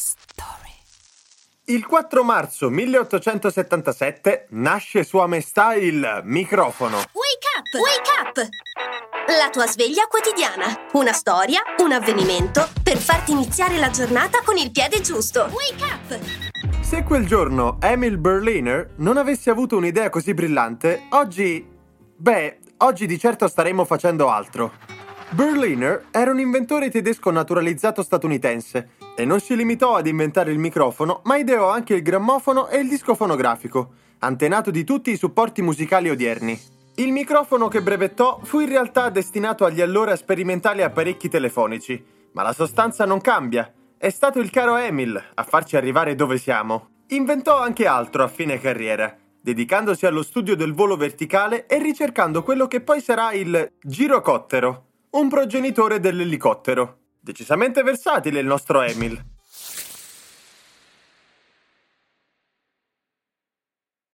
story. Il 4 marzo 1877 nasce Sua Maestà il microfono. Wake up! Wake up! La tua sveglia quotidiana. Una storia, un avvenimento per farti iniziare la giornata con il piede giusto. Wake up! Se quel giorno Emil Berliner non avesse avuto un'idea così brillante, oggi... Beh, oggi di certo staremmo facendo altro. Berliner era un inventore tedesco naturalizzato statunitense e non si limitò ad inventare il microfono, ma ideò anche il grammofono e il disco fonografico, antenato di tutti i supporti musicali odierni. Il microfono che brevettò fu in realtà destinato agli allora sperimentali apparecchi telefonici, ma la sostanza non cambia. È stato il caro Emil a farci arrivare dove siamo. Inventò anche altro a fine carriera, dedicandosi allo studio del volo verticale e ricercando quello che poi sarà il girocottero, un progenitore dell'elicottero. Decisamente versatile il nostro Emil.